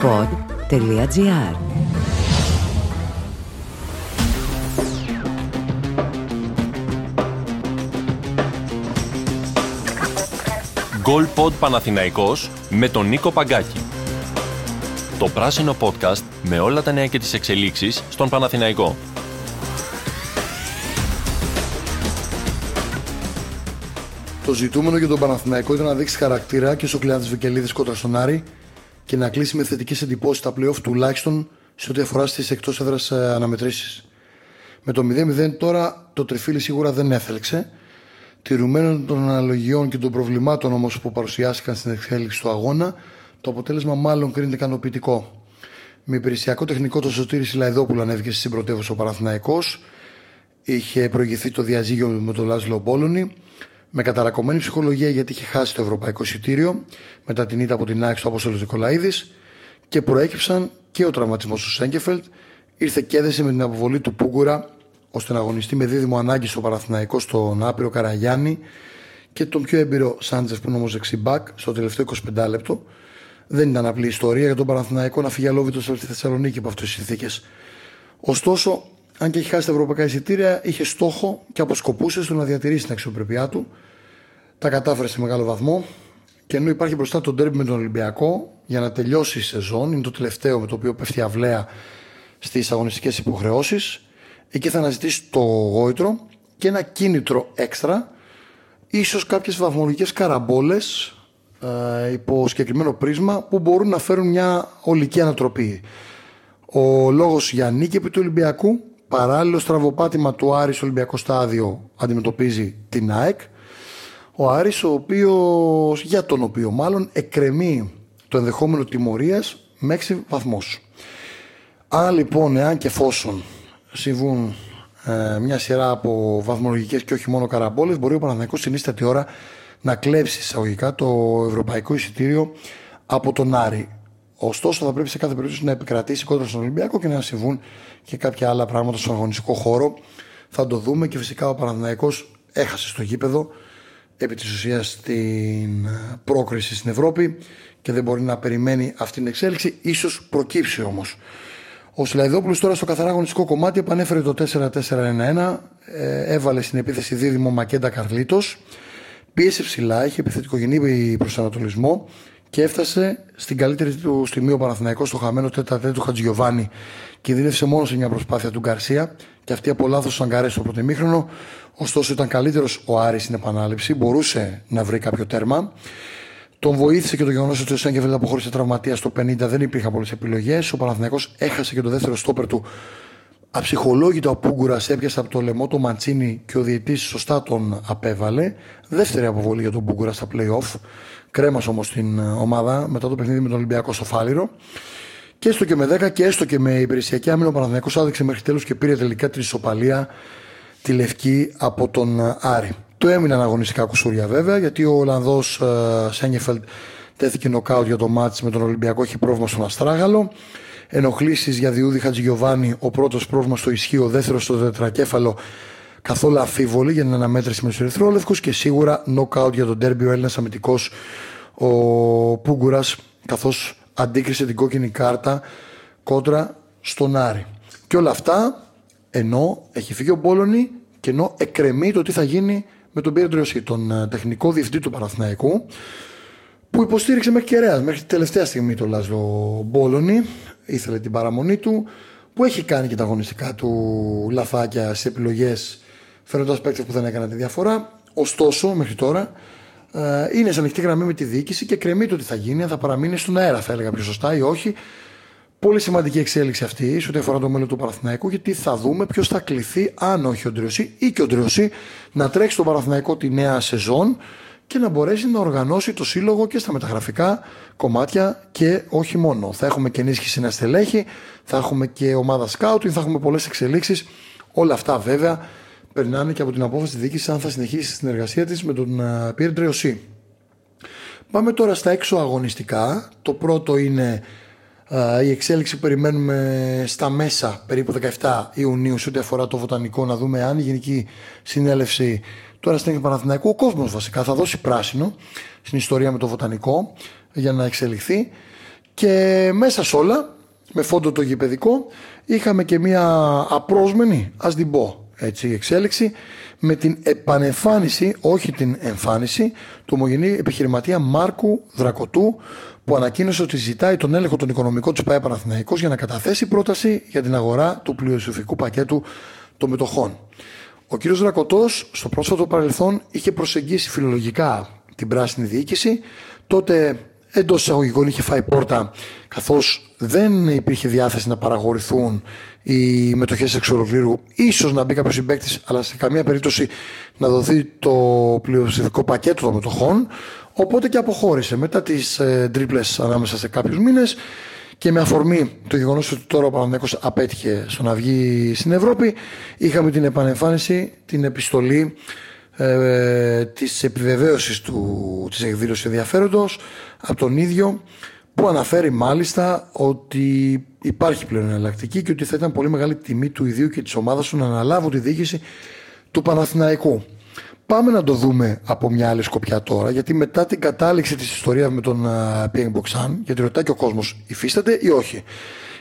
golpod.gr Goal Παναθηναϊκός με τον Νίκο Παγκάκη. Το πράσινο podcast με όλα τα νέα και τις εξελίξεις στον Παναθηναϊκό. Το ζητούμενο για τον Παναθηναϊκό ήταν να δείξει χαρακτήρα και στο κλειάδι της Βικελίδης κόντρα στον Άρη και να κλείσει με θετικές εντυπώσεις τα playoff τουλάχιστον σε ό,τι αφορά στις εκτός έδρας ε, αναμετρήσεις. Με το 0-0 τώρα το τριφύλι σίγουρα δεν έθελξε. Τηρουμένων των αναλογιών και των προβλημάτων όμως που παρουσιάστηκαν στην εξέλιξη του αγώνα, το αποτέλεσμα μάλλον κρίνεται ικανοποιητικό. Με υπηρεσιακό τεχνικό το Σωτήρη Σιλαϊδόπουλο ανέβηκε στην πρωτεύουσα ο Παναθηναϊκός. Είχε προηγηθεί το διαζύγιο με τον Λάζλο Μπόλωνη με καταρακωμένη ψυχολογία γιατί είχε χάσει το ευρωπαϊκό εισιτήριο μετά την ήττα από την άξιο του Απόστολος Νικολαίδης και προέκυψαν και ο τραυματισμός του Σέγκεφελτ. Ήρθε και έδεσε με την αποβολή του Πούγκουρα ώστε να αγωνιστεί με δίδυμο ανάγκη στο Παραθυναϊκό στον άπειρο Καραγιάννη και τον πιο έμπειρο Σάντζεφ που είναι όμως δεξιμπάκ στο τελευταίο 25 λεπτό. Δεν ήταν απλή ιστορία για τον Παναθηναϊκό να φύγει αλόβητο στη Θεσσαλονίκη από αυτές τις συνθήκες. Ωστόσο, αν και έχει χάσει τα ευρωπαϊκά εισιτήρια, είχε στόχο και αποσκοπούσε στο να διατηρήσει την αξιοπρέπειά του. Τα κατάφερε σε μεγάλο βαθμό. Και ενώ υπάρχει μπροστά το ντέρμπι με τον Ολυμπιακό για να τελειώσει η σεζόν, είναι το τελευταίο με το οποίο πέφτει αυλαία στις αγωνιστικές υποχρεώσεις, εκεί θα αναζητήσει το γόητρο και ένα κίνητρο έξτρα, ίσως κάποιες βαθμολογικές καραμπόλες ε, υπό συγκεκριμένο πρίσμα που μπορούν να φέρουν μια ολική ανατροπή. Ο λόγος για νίκη επί του Ολυμπιακού Παράλληλο στραβοπάτημα του Άρης στο Ολυμπιακό Στάδιο αντιμετωπίζει την ΑΕΚ. Ο Άρης ο οποίος, για τον οποίο μάλλον εκκρεμεί το ενδεχόμενο τιμωρίας με 6 βαθμούς. Αν λοιπόν, εάν και εφόσον συμβούν ε, μια σειρά από βαθμολογικές και όχι μόνο καραμπόλες, μπορεί ο Παναθηναϊκός στην ίστατη ώρα να κλέψει εισαγωγικά το ευρωπαϊκό εισιτήριο από τον Άρη. Ωστόσο, θα πρέπει σε κάθε περίπτωση να επικρατήσει κόντρα στον Ολυμπιακό και να συμβούν και κάποια άλλα πράγματα στον αγωνιστικό χώρο. Θα το δούμε και φυσικά ο Παναθηναϊκός έχασε στο γήπεδο επί της ουσίας την πρόκριση στην Ευρώπη και δεν μπορεί να περιμένει αυτή την εξέλιξη. Ίσως προκύψει όμως. Ο Σιλαϊδόπουλος τώρα στο καθαρά αγωνιστικό κομμάτι επανέφερε το 4-4-1-1, ε, έβαλε στην επίθεση δίδυμο Μακέντα Καρλίτος, πίεσε ψηλά, είχε επιθετικογενή προσανατολισμό και έφτασε στην καλύτερη του στιγμή ο Παναθηναϊκός στο χαμένο τέταρτο του Χατζιωβάνη Κινδύνευσε μόνος σε μια προσπάθεια του Γκαρσία και αυτή από λάθος του Αγκαρέ στο πρώτο ημίχρονο. Ωστόσο ήταν καλύτερος ο Άρης στην επανάληψη, μπορούσε να βρει κάποιο τέρμα. Τον βοήθησε και το γεγονός ότι ο Σέγκεφελ αποχώρησε τραυματίας στο 50, δεν υπήρχαν πολλές επιλογές. Ο Παναθηναϊκός έχασε και το δεύτερο στόπερ του. Αψυχολόγητο ο Πούγκουρα έπιασε από το λαιμό το Μαντσίνη και ο διαιτή σωστά τον απέβαλε. Δεύτερη αποβολή για τον Πούγκουρα στα playoff. Κρέμα όμως την ομάδα μετά το παιχνίδι με τον Ολυμπιακό στο Φάληρο. Και έστω και με 10 και έστω και με υπηρεσιακή άμυνα ο Παναθηναϊκός άδειξε μέχρι τέλους και πήρε τελικά την ισοπαλία τη Λευκή από τον ε, Άρη. Το έμειναν αγωνιστικά κουσούρια βέβαια γιατί ο Ολλανδός ε, Σένιεφελντ τέθηκε νοκάουτ για το μάτς με τον Ολυμπιακό, έχει πρόβλημα στον Αστράγαλο. Ενοχλήσεις για Διούδη Χατζηγιοβάνη, ο πρώτος πρόβλημα στο ισχύο, ο δεύτερος στο τετρακέφαλο. Καθόλου αφίβολη για την αναμέτρηση με τους Ερυθρόλευκους και σίγουρα νοκάουτ για τον τέρμπι ο Έλληνας αμυντικός ο Πούγκουρας, καθώς αντίκρισε την κόκκινη κάρτα κόντρα στον Άρη. Και όλα αυτά ενώ έχει φύγει ο Μπόλωνη και ενώ εκκρεμεί το τι θα γίνει με τον Πίερ τον ε, τεχνικό διευθυντή του Παραθυναϊκού, που υποστήριξε μέχρι κεραία, μέχρι τη τελευταία στιγμή το Λάζλο Μπόλωνη, ήθελε την παραμονή του, που έχει κάνει και τα αγωνιστικά του λαθάκια σε επιλογές φέρνοντα παίκτες που δεν έκαναν τη διαφορά. Ωστόσο, μέχρι τώρα ε, είναι σε ανοιχτή γραμμή με τη διοίκηση και κρεμεί το τι θα γίνει, αν θα παραμείνει στον αέρα, θα έλεγα πιο σωστά ή όχι. Πολύ σημαντική εξέλιξη αυτή σε ό,τι αφορά το μέλλον του Παραθυναϊκού, γιατί θα δούμε ποιος θα κληθεί, αν όχι ο Ντριωσή ή και ο Ντριωσή, να τρέξει στον Παραθυναϊκό τη νέα σεζόν και να μπορέσει να οργανώσει το σύλλογο και στα μεταγραφικά κομμάτια και όχι μόνο. Θα έχουμε και ενίσχυση να στελέχη, θα έχουμε και ομάδα σκάουτινγκ, θα έχουμε πολλές εξελίξεις. Όλα αυτά βέβαια περνάνε και από την απόφαση της διοίκησης αν θα συνεχίσει τη συνεργασία της με τον Πιέρ Τρεωσή. Πάμε τώρα στα έξω αγωνιστικά. Το πρώτο είναι η εξέλιξη που περιμένουμε στα μέσα περίπου 17 Ιουνίου σε ό,τι αφορά το βοτανικό να δούμε αν η Γενική Συνέλευση τώρα στην Παναθηναϊκού ο κόσμος βασικά θα δώσει πράσινο στην ιστορία με το βοτανικό για να εξελιχθεί. Και μέσα σε όλα, με φόντο το γηπαιδικό, είχαμε και μια απρόσμενη, ας την πω, έτσι, εξέλιξη με την επανεμφάνιση, όχι την εμφάνιση, του ομογενή επιχειρηματία Μάρκου Δρακοτού, που ανακοίνωσε ότι ζητάει τον έλεγχο των οικονομικών του ΠΑΕ Παναθηναϊκός για να καταθέσει πρόταση για την αγορά του πλειοσοφικού πακέτου των μετοχών. Ο κ. Δρακοτός, στο πρόσφατο παρελθόν, είχε προσεγγίσει φιλολογικά την πράσινη διοίκηση. Τότε εντός εισαγωγικών είχε φάει πόρτα, καθώς δεν υπήρχε διάθεση να παραγορηθούν οι μετοχές εξ ολοκλήρου. σω να μπει κάποιος συμπαίκτης, αλλά σε καμία περίπτωση να δοθεί το πλειοψηφικό πακέτο των μετοχών. Οπότε και αποχώρησε μετά τις ε, τρίπλες ανάμεσα σε κάποιους μήνες και με αφορμή το γεγονός ότι τώρα ο Παναγιώτο απέτυχε στο να βγει στην Ευρώπη, είχαμε την επανεμφάνιση, την επιστολή ε, της επιβεβαίωσης του, της εκδήλωσης ενδιαφέροντος από τον ίδιο που αναφέρει μάλιστα ότι υπάρχει πλέον εναλλακτική και ότι θα ήταν πολύ μεγάλη τιμή του ιδίου και της ομάδας του να αναλάβουν τη διοίκηση του Παναθηναϊκού. Πάμε να το δούμε από μια άλλη σκοπιά τώρα, γιατί μετά την κατάληξη της ιστορίας με τον Πιέγγ Μποξάν, γιατί ρωτάει και ο κόσμος, υφίσταται ή όχι.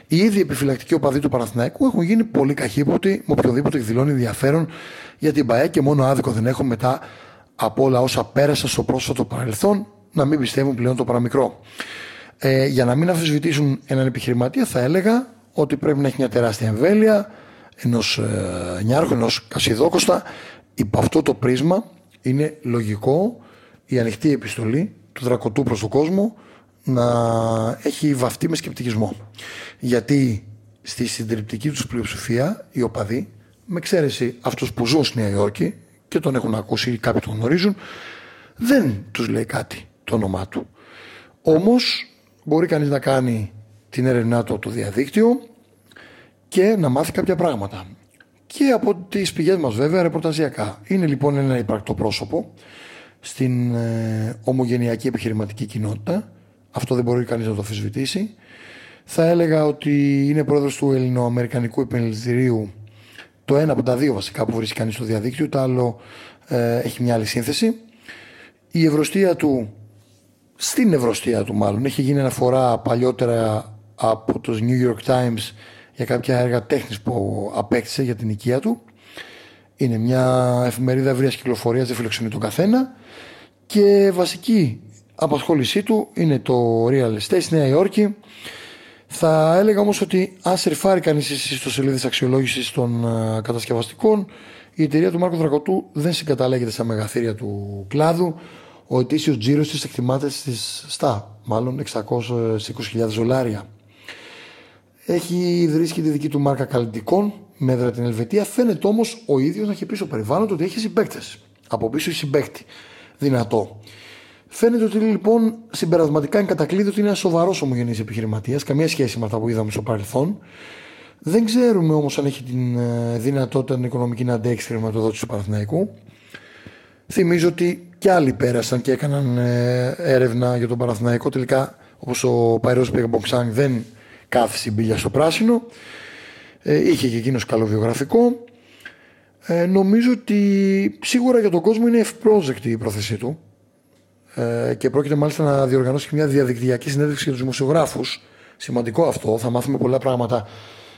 Οι ίδιοι επιφυλακτικοί οπαδοί του Παναθηναϊκού έχουν γίνει πολύ καχύποπτοι με οποιοδήποτε εκδηλώνει ενδιαφέρον για την ΠαΕ και μόνο άδικο δεν έχουν μετά από όλα όσα πέρασαν στο πρόσφατο παρελθόν να μην πιστεύουν πλέον το παραμικρό. Ε, για να μην αμφισβητήσουν έναν επιχειρηματία, θα έλεγα ότι πρέπει να έχει μια τεράστια εμβέλεια ενός ε, νιάρχου, ενός κασιδόκοστα. Υπό αυτό το πρίσμα είναι λογικό η ανοιχτή επιστολή του δρακοτού προς τον κόσμο να έχει βαφτεί με σκεπτικισμό. Γιατί στη συντριπτική τους πλειοψηφία οι οπαδοί, με εξαίρεση αυτούς που ζουν στη Νέα Υόρκη και τον έχουν ακούσει ή κάποιοι τον γνωρίζουν, δεν τους λέει κάτι το όνομά του. Όμως μπορεί κανείς να κάνει την έρευνά του από το διαδίκτυο και να μάθει κάποια πράγματα. Και από τις πηγές μας βέβαια ρεπορταζιακά. Είναι λοιπόν ένα υπαρκτό πρόσωπο στην ε, ομογενειακή επιχειρηματική κοινότητα. Αυτό δεν μπορεί κανείς να το αφισβητήσει. Θα έλεγα ότι είναι πρόεδρος του Ελληνοαμερικανικού Επενδυτηρίου το ένα από τα δύο βασικά που βρίσκει κανείς στο διαδίκτυο, το άλλο ε, έχει μια άλλη σύνθεση. Η ευρωστία του στην ευρωστία του μάλλον. Έχει γίνει αναφορά παλιότερα από το New York Times για κάποια έργα τέχνης που απέκτησε για την οικία του. Είναι μια εφημερίδα ευρείας κυκλοφορίας, δεν φιλοξενεί τον καθένα και βασική απασχόλησή του είναι το real estate στη Νέα Υόρκη. Θα έλεγα όμως ότι αν σερφάρει κανείς στις ιστοσελίδες αξιολόγησης των ε, κατασκευαστικών η εταιρεία του Μάρκο Δρακοτού δεν συγκαταλέγεται στα μεγαθύρια του κλάδου ο ετήσιος τζίρος της εκτιμάται στις, στα μάλλον 620.000 δολάρια. Έχει ιδρύσει και τη δική του μάρκα καλλιτικών με έδρα την Ελβετία. Φαίνεται όμως ο ίδιος να έχει πει στο περιβάλλον ότι έχει συμπαίκτες. Από πίσω έχει συμπαίκτη. Δυνατό. Φαίνεται ότι λοιπόν συμπερασματικά είναι κατακλείδη ότι είναι ένας σοβαρός ομογενής επιχειρηματίας, καμία σχέση με αυτά που είδαμε στο παρελθόν. Δεν ξέρουμε όμως αν έχει την ε, δυνατότητα την οικονομική να αντέξει τη χρηματοδότηση του Παναθηναϊκού. Θυμίζω ότι και άλλοι πέρασαν και έκαναν ε, έρευνα για τον Παναθηναϊκό. Τελικά, όπως ο Παϊρός Μποξάνγκ δεν κάθισε μπίλια στο πράσινο. Ε, είχε και εκείνο καλό βιογραφικό. Ε, νομίζω ότι σίγουρα για τον κόσμο είναι ευπρόσδεκτη η πρόθεσή του ε, και πρόκειται μάλιστα να διοργανώσει μια διαδικτυακή συνέντευξη για τους δημοσιογράφους. Σημαντικό αυτό, θα μάθουμε πολλά πράγματα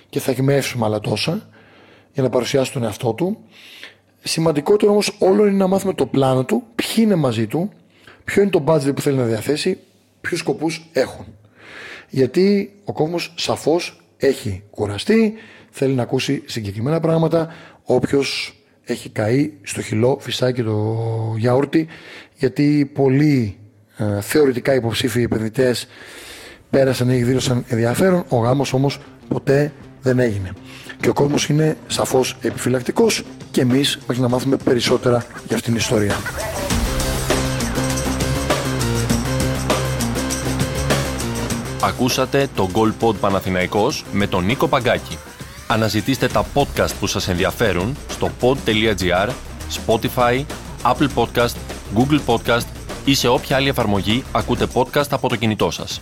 και θα εκμεύσουμε άλλα τόσα για να παρουσιάσει τον εαυτό του. Σημαντικότερο όμως όλο είναι να μάθουμε το πλάνο του, ποιοι είναι μαζί του, ποιο είναι το budget που θέλει να διαθέσει, ποιους σκοπούς έχουν. Γιατί ο κόσμος σαφώς έχει κουραστεί, θέλει να ακούσει συγκεκριμένα πράγματα. Όποιος έχει καεί στο χυλό, φυσάκι το γιαούρτι, γιατί πολλοί ε, θεωρητικά υποψήφιοι επενδυτές πέρασαν ή εκδήλωσαν ενδιαφέρον. Ο γάμος όμως ποτέ δεν έγινε. Και ο κόσμος είναι σαφώς επιφυλακτικός και εμείς μέχρι να μάθουμε περισσότερα για αυτήν την ιστορία. Ακούσατε το Gold Pod Παναθηναϊκός με τον Νίκο Παγκάκη. Αναζητήστε τα podcast που σας ενδιαφέρουν στο pod.gr, Spotify, Apple Podcast, Google Podcast ή σε όποια άλλη εφαρμογή ακούτε podcast από το κινητό σας.